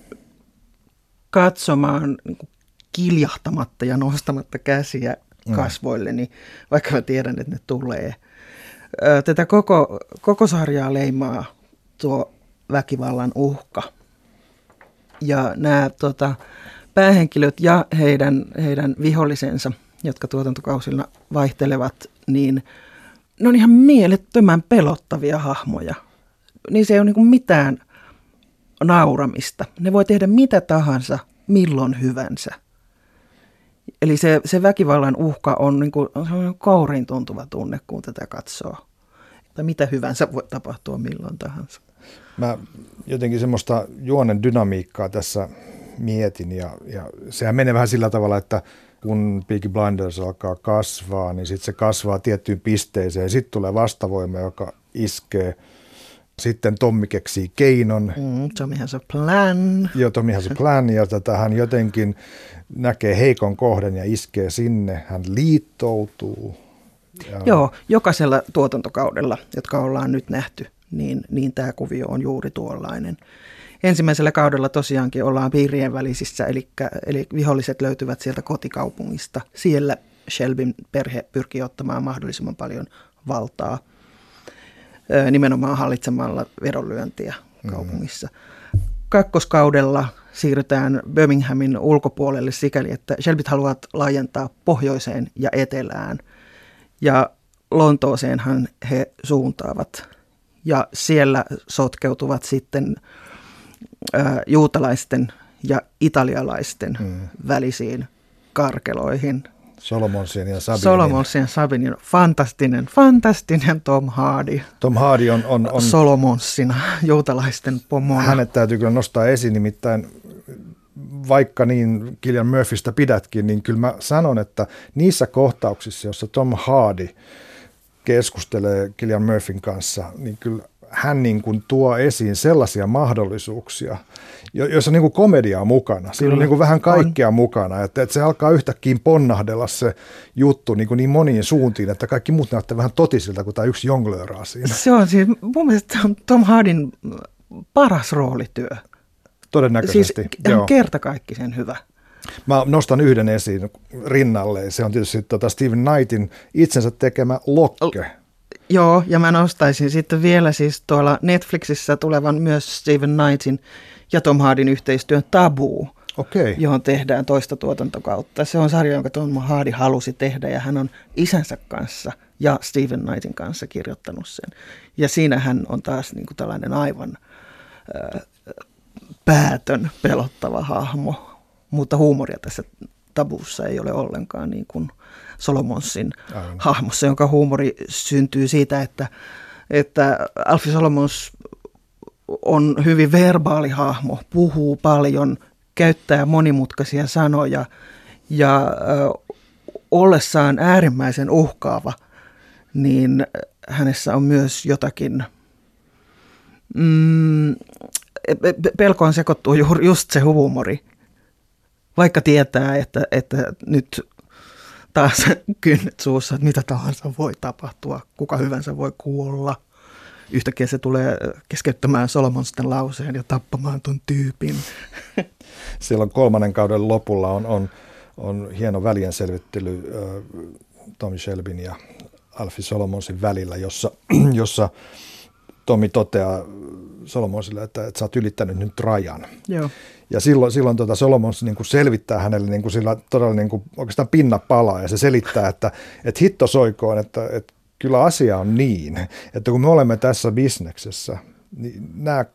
katsomaan niin kiljahtamatta ja nostamatta käsiä kasvoilleni, vaikka mä tiedän, että ne tulee. Tätä koko, koko sarjaa leimaa tuo väkivallan uhka. Ja nämä tota, päähenkilöt ja heidän, heidän vihollisensa, jotka tuotantokausilla vaihtelevat, niin ne on ihan mielettömän pelottavia hahmoja. Niissä ei ole niin mitään nauramista. Ne voi tehdä mitä tahansa, milloin hyvänsä. Eli se, se väkivallan uhka on niin kuin, on kouriin tuntuva tunne, kun tätä katsoo. Tai mitä hyvänsä voi tapahtua milloin tahansa. Mä jotenkin semmoista juonen dynamiikkaa tässä mietin ja, ja sehän menee vähän sillä tavalla, että kun Peaky Blinders alkaa kasvaa, niin sitten se kasvaa tiettyyn pisteeseen. Sitten tulee vastavoima, joka iskee. Sitten Tommi keksii keinon. Mm, Tommy has a plan. Joo, Tommi has a plan, ja tätä hän jotenkin näkee heikon kohden ja iskee sinne. Hän liittoutuu. Ja Joo, jokaisella tuotantokaudella, jotka ollaan nyt nähty, niin, niin tämä kuvio on juuri tuollainen. Ensimmäisellä kaudella tosiaankin ollaan piirien välisissä, eli, eli viholliset löytyvät sieltä kotikaupungista. Siellä Shelbyn perhe pyrkii ottamaan mahdollisimman paljon valtaa nimenomaan hallitsemalla vedonlyöntiä kaupungissa. Kakkoskaudella siirrytään Birminghamin ulkopuolelle sikäli, että Shelbyt haluavat laajentaa pohjoiseen ja etelään. Ja Lontooseenhan he suuntaavat. Ja siellä sotkeutuvat sitten juutalaisten ja italialaisten mm. välisiin karkeloihin. Solomonsin ja Sabinin. Solomonsin ja Sabinin fantastinen, fantastinen Tom Hardy. Tom Hardy on, on, on Solomonsina, *laughs* juutalaisten pomona. hänet täytyy kyllä nostaa esiin, nimittäin vaikka niin Killian Murphystä pidätkin, niin kyllä mä sanon, että niissä kohtauksissa, joissa Tom Hardy keskustelee Killian Murphyn kanssa, niin kyllä hän niin kuin tuo esiin sellaisia mahdollisuuksia, jo- joissa niin kuin komedia on mukana. Siinä on niin kuin vähän on. kaikkea mukana, että, että se alkaa yhtäkkiä ponnahdella se juttu niin, kuin niin moniin suuntiin, että kaikki muut näyttää vähän totisilta, kun tämä yksi jonglööraa siinä. Se on siis, mun mielestä on Tom Hardin paras roolityö. Todennäköisesti. Siis on kertakaikkisen hyvä. Mä nostan yhden esiin rinnalle. Se on tietysti tota Steven Knightin itsensä tekemä Lokke. Joo, ja mä nostaisin sitten vielä siis tuolla Netflixissä tulevan myös Steven Knightin ja Tom Hardin yhteistyön Tabu, Okei. johon tehdään toista tuotantokautta. Se on sarja, jonka Tom Hardy halusi tehdä ja hän on isänsä kanssa ja Steven Knightin kanssa kirjoittanut sen. Ja siinä hän on taas niin kuin tällainen aivan äh, päätön, pelottava hahmo, mutta huumoria tässä tabussa ei ole ollenkaan niin kuin Solomonsin Aivan. hahmossa, jonka huumori syntyy siitä, että, että Alfie Solomons on hyvin verbaali hahmo, puhuu paljon, käyttää monimutkaisia sanoja ja ö, ollessaan äärimmäisen uhkaava, niin hänessä on myös jotakin, mm, pelkoon sekoittuu just se huumori, tietää, että, että nyt taas *laughs* kynnet suussa, että mitä tahansa voi tapahtua, kuka hyvänsä voi kuolla. Yhtäkkiä se tulee keskeyttämään Solomonsten lauseen ja tappamaan tuon tyypin. *laughs* Silloin kolmannen kauden lopulla on, on, on hieno välienselvittely Tommy Shelbin ja Alfie Solomonsin välillä, jossa, *clears throat* jossa Tommi toteaa Solomonsille, että, että sä oot ylittänyt nyt rajan. Joo. Ja silloin, silloin tuota Solomons niin kuin selvittää hänelle niin kuin sillä todella niin kuin oikeastaan pinna palaa ja se selittää, että, että hitto soikoon, että, että kyllä asia on niin, että kun me olemme tässä bisneksessä, niin nämä,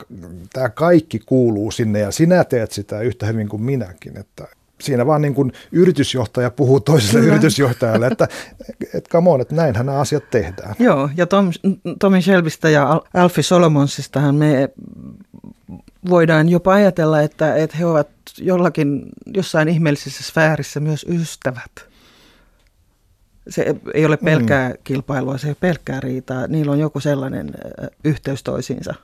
tämä kaikki kuuluu sinne ja sinä teet sitä yhtä hyvin kuin minäkin, että siinä vaan niin kuin yritysjohtaja puhuu toiselle Kyllä. yritysjohtajalle, että et come on, että näinhän nämä asiat tehdään. Joo, ja Tom, Tommy Shelbystä ja Alfie Solomonsistahan me voidaan jopa ajatella, että, että he ovat jollakin, jossain ihmeellisessä sfäärissä myös ystävät. Se ei ole pelkkää mm. kilpailua, se ei ole pelkkää riitaa. Niillä on joku sellainen yhteys toisiinsa,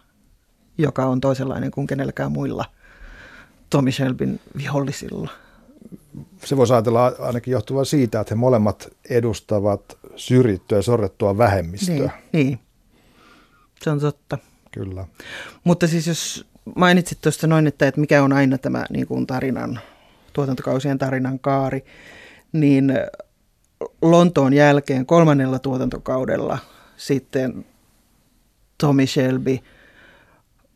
joka on toisenlainen kuin kenelläkään muilla Tommy Shelbyn vihollisilla se voisi ajatella ainakin johtuvan siitä, että he molemmat edustavat syrjittyä ja sorrettua vähemmistöä. Niin, niin. se on totta. Kyllä. Mutta siis jos mainitsit tuosta noin, että, että mikä on aina tämä niin kuin tarinan, tuotantokausien tarinan kaari, niin Lontoon jälkeen kolmannella tuotantokaudella sitten Tommy Shelby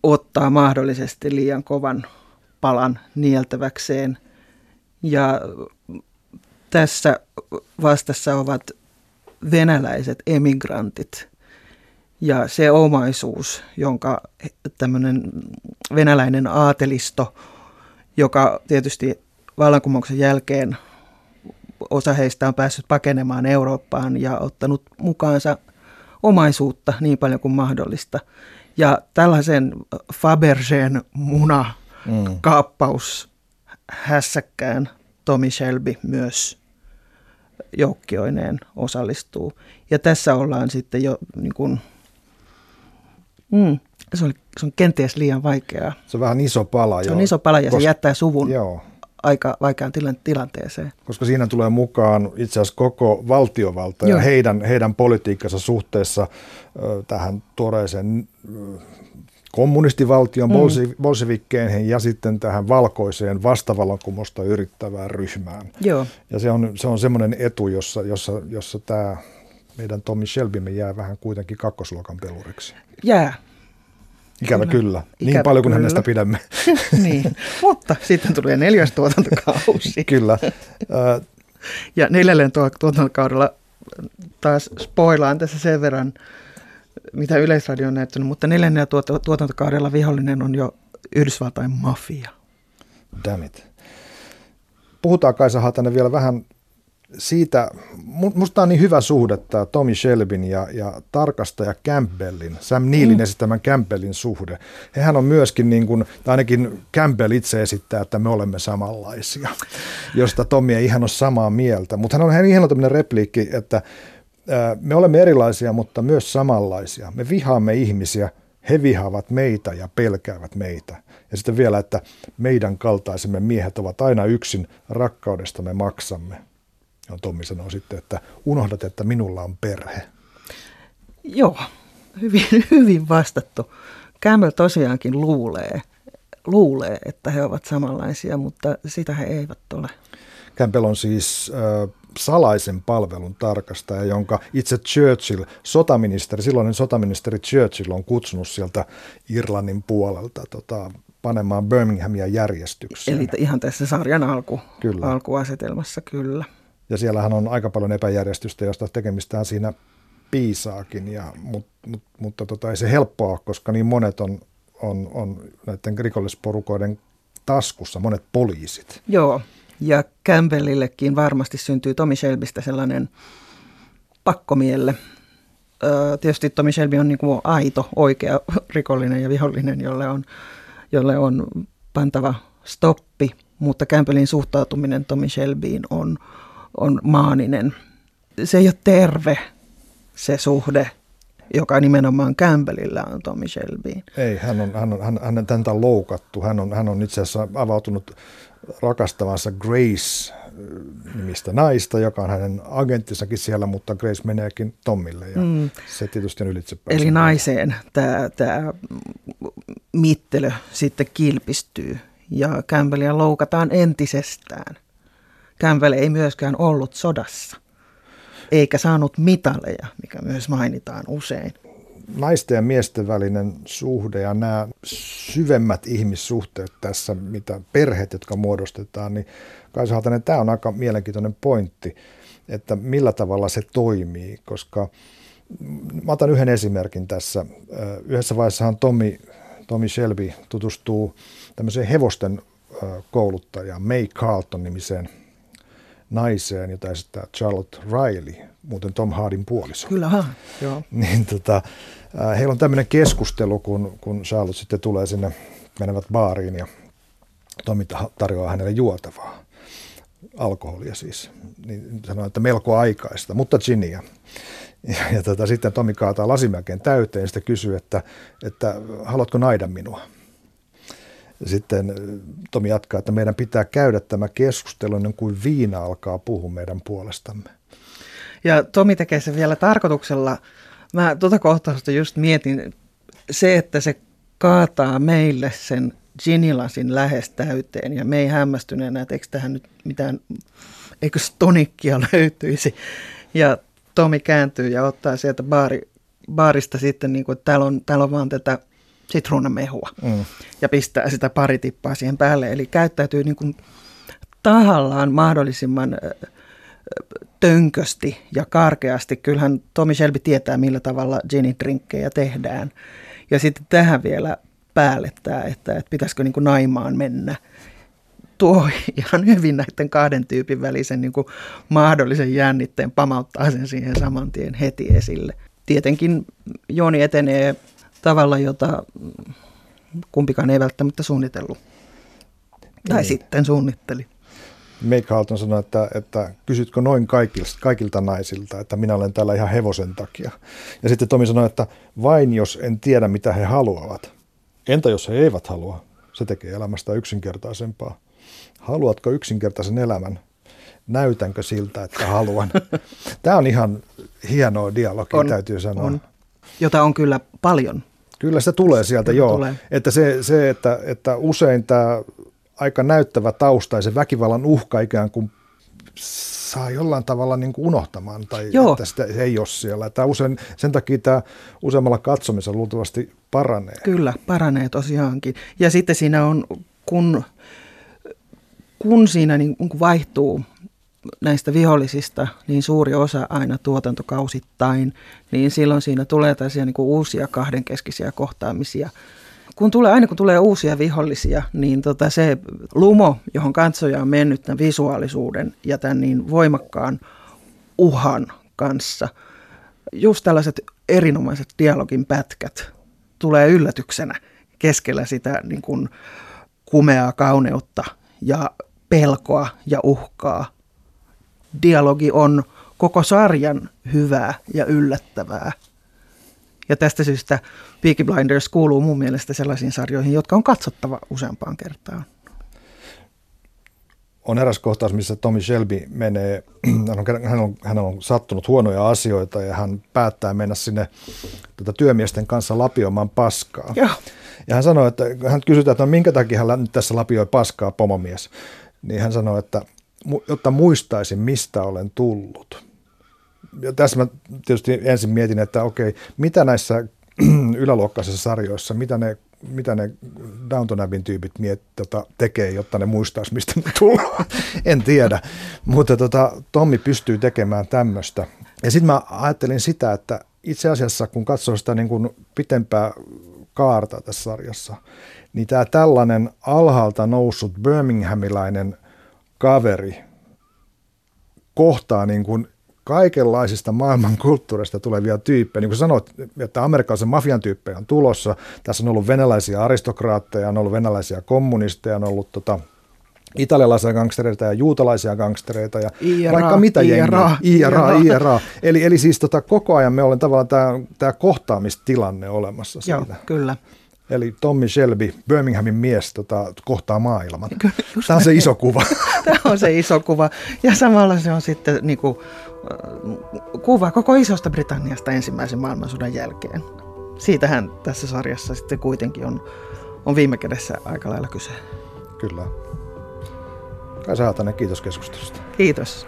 ottaa mahdollisesti liian kovan palan nieltäväkseen – ja tässä vastassa ovat venäläiset emigrantit ja se omaisuus, jonka tämmöinen venäläinen aatelisto, joka tietysti vallankumouksen jälkeen osa heistä on päässyt pakenemaan Eurooppaan ja ottanut mukaansa omaisuutta niin paljon kuin mahdollista. Ja tällaisen Fabergeen muna mm. kaappaus hässäkkään Tommy Shelby myös joukkioineen osallistuu. Ja tässä ollaan sitten jo niin kuin, mm, se, on, se on kenties liian vaikeaa. Se on vähän iso pala. Se jo, on iso pala ja koska, se jättää suvun joo. aika vaikeaan tilanteeseen. Koska siinä tulee mukaan itse asiassa koko valtiovalta joo. ja heidän, heidän politiikkansa suhteessa ö, tähän tuoreeseen kommunistivaltion mm. bolshevikkeihin ja sitten tähän valkoiseen vastavallankumousta yrittävään ryhmään. Joo. Ja se on, se on semmoinen etu, jossa, jossa, jossa tämä meidän Tommy Shelbymme jää vähän kuitenkin kakkosluokan peluriksi. Jää. Ikävä kyllä. kyllä. Ikävä niin paljon kuin hänestä pidämme. *laughs* niin, mutta sitten tulee neljäs tuotantokausi. *laughs* kyllä. ja neljälleen tuotantokaudella taas spoilaan tässä sen verran, mitä Yleisradio on näyttänyt, mutta neljännellä tuot- tuotantokaudella vihollinen on jo Yhdysvaltain mafia. Damn it. Puhutaan Kaisa Hatanen vielä vähän siitä, musta on niin hyvä suhde tämä Tommy Shelbin ja, ja tarkastaja Campbellin, Sam Neilin mm. esittämän Campbellin suhde. Hehän on myöskin, niin kuin, tai ainakin Campbell itse esittää, että me olemme samanlaisia, josta Tommy ei ihan ole samaa mieltä. Mutta hän on ihan ihana tämmöinen repliikki, että me olemme erilaisia, mutta myös samanlaisia. Me vihaamme ihmisiä, he vihaavat meitä ja pelkäävät meitä. Ja sitten vielä, että meidän kaltaisemme miehet ovat aina yksin, rakkaudesta me maksamme. Ja Tommi sanoo sitten, että unohdat, että minulla on perhe. Joo, hyvin, *laughs* hyvin vastattu. Campbell tosiaankin luulee, luulee, että he ovat samanlaisia, mutta sitä he eivät ole. Campbell on siis äh, salaisen palvelun tarkastaja, jonka itse Churchill, sotaministeri, silloinen sotaministeri Churchill on kutsunut sieltä Irlannin puolelta tota, panemaan Birminghamia järjestykseen. Eli ihan tässä sarjan alku, kyllä. alkuasetelmassa, kyllä. Ja siellähän on aika paljon epäjärjestystä, josta tekemistään siinä piisaakin, ja, mut, mut, mutta tota, ei se helppoa, koska niin monet on, on, on näiden rikollisporukoiden taskussa, monet poliisit. Joo, ja Campbellillekin varmasti syntyy Tommy Shelbystä sellainen pakkomielle. Tietysti Tommy Shelby on niin kuin aito, oikea rikollinen ja vihollinen, jolle on, jolle on pantava stoppi, mutta Campbellin suhtautuminen Tommy Shelbyin on, on maaninen. Se ei ole terve se suhde, joka nimenomaan Campbellillä on Tommy Shelbyin. Ei, hän on, hän on, hän, hän, häntä on loukattu. Hän on, hän on itse asiassa avautunut rakastavansa Grace nimistä naista, joka on hänen agenttissakin siellä, mutta Grace meneekin Tommille ja mm. se tietysti on ylitse Eli naiseen tämä, tämä mittelö sitten kilpistyy ja Campbellia loukataan entisestään. Campbell ei myöskään ollut sodassa, eikä saanut mitaleja, mikä myös mainitaan usein. Naisten ja miesten välinen suhde ja nämä syvemmät ihmissuhteet tässä, mitä perheet, jotka muodostetaan, niin Kaisa Hatanen, tämä on aika mielenkiintoinen pointti, että millä tavalla se toimii, koska mä otan yhden esimerkin tässä. Yhdessä vaiheessahan Tommy, Tommy Shelby tutustuu tämmöiseen hevosten kouluttajaan, May Carlton nimiseen naiseen, jota esittää Charlotte Riley, muuten Tom Hardin puoliso. Kyllä, joo. *laughs* niin, tota, heillä on tämmöinen keskustelu, kun, kun Charlotte sitten tulee sinne, menevät baariin ja Tommy tarjoaa hänelle juotavaa alkoholia siis, niin sanoo, että melko aikaista, mutta ginia. Ja, ja tota, sitten Tomi kaataa lasimäkeen täyteen ja sitten kysyy, että, että haluatko naida minua? Sitten Tomi jatkaa, että meidän pitää käydä tämä keskustelu ennen kuin viina alkaa puhua meidän puolestamme. Ja Tomi tekee sen vielä tarkoituksella. Mä tuota kohtausta just mietin, se, että se kaataa meille sen ginilasin lähes täyteen ja me ei hämmästyneenä, että eikö tähän nyt mitään, eikö tonikkia *laughs* löytyisi. Ja Tomi kääntyy ja ottaa sieltä baari, baarista sitten, niin kuin, että täällä on, täällä on vaan tätä sitruunamehua mm. ja pistää sitä pari tippaa siihen päälle. Eli käyttäytyy niin kuin tahallaan mahdollisimman tönkösti ja karkeasti. Kyllähän Tomi Shelby tietää, millä tavalla gin-drinkkejä tehdään. Ja sitten tähän vielä päälle tämä, että, että pitäisikö niin kuin naimaan mennä. Tuo *laughs* ihan hyvin näiden kahden tyypin välisen niin kuin mahdollisen jännitteen pamauttaa sen siihen saman tien heti esille. Tietenkin Joni etenee tavalla, jota kumpikaan ei välttämättä suunnitellut. Tai niin. sitten suunnitteli. Make Halton sanoi, että, että kysytkö noin kaikilta, kaikilta naisilta, että minä olen täällä ihan hevosen takia. Ja sitten Tomi sanoi, että vain jos en tiedä, mitä he haluavat. Entä jos he eivät halua? Se tekee elämästä yksinkertaisempaa. Haluatko yksinkertaisen elämän? Näytänkö siltä, että haluan? *laughs* Tämä on ihan hienoa dialogia, on, täytyy sanoa. On. Jota on kyllä paljon. Kyllä se tulee sieltä, joo. Tulee. Että se, se että, että usein tämä aika näyttävä tausta ja se väkivallan uhka ikään kuin saa jollain tavalla niin kuin unohtamaan tai Joo. että sitä ei ole siellä. Tämä usein, sen takia tämä useammalla katsomisella luultavasti paranee. Kyllä, paranee tosiaankin. Ja sitten siinä on, kun, kun siinä niin kun vaihtuu näistä vihollisista niin suuri osa aina tuotantokausittain, niin silloin siinä tulee tällaisia niin kuin uusia kahdenkeskisiä kohtaamisia – kun tulee, aina kun tulee uusia vihollisia, niin tota se lumo, johon katsoja on mennyt tämän visuaalisuuden ja tämän niin voimakkaan uhan kanssa, just tällaiset erinomaiset dialogin pätkät tulee yllätyksenä keskellä sitä niin kuin kumeaa kauneutta ja pelkoa ja uhkaa. Dialogi on koko sarjan hyvää ja yllättävää ja tästä syystä Peaky Blinders kuuluu mun mielestä sellaisiin sarjoihin, jotka on katsottava useampaan kertaan. On eräs kohtaus, missä Tommy Shelby menee, *clears throat* hän on, hän on sattunut huonoja asioita ja hän päättää mennä sinne tuota, työmiesten kanssa lapioimaan paskaa. Joo. Ja hän sanoi, että hän kysytään, että no, minkä takia hän nyt tässä lapioi paskaa, pomomies. Niin hän sanoi, että jotta muistaisin, mistä olen tullut ja tässä mä tietysti ensin mietin, että okei, mitä näissä *clears throat* yläluokkaisissa sarjoissa, mitä ne, mitä ne Downton Abbeyn tyypit miet, tota, tekee, jotta ne muistaisi, mistä ne tulee. *laughs* en tiedä, mutta tota, Tommi pystyy tekemään tämmöistä. Ja sitten mä ajattelin sitä, että itse asiassa kun katsoo sitä niin kuin pitempää kaarta tässä sarjassa, niin tämä tällainen alhaalta noussut birminghamilainen kaveri kohtaa niin kuin kaikenlaisista maailman kulttuurista tulevia tyyppejä. Niin kuin sanoit, että amerikkalaisen mafian tyyppejä on tulossa. Tässä on ollut venäläisiä aristokraatteja, on ollut venäläisiä kommunisteja, on ollut tota, italialaisia gangstereita ja juutalaisia gangstereita ja IRA, vaikka mitä IRA, jengiä. IRA, IRA. IRA. Eli, eli siis tota, koko ajan me olemme tavallaan tämä, tämä kohtaamistilanne olemassa siitä. Joo, kyllä. Eli Tommy Shelby, Birminghamin mies, tota, kohtaa maailman. Kyllä, Tämä on se iso kuva. *laughs* Tämä on se iso kuva. Ja samalla se on sitten niin kuin, kuva koko isosta Britanniasta ensimmäisen maailmansodan jälkeen. Siitähän tässä sarjassa sitten kuitenkin on, on viime kädessä aika lailla kyse. Kyllä. Kai Haatanen, kiitos keskustelusta. Kiitos.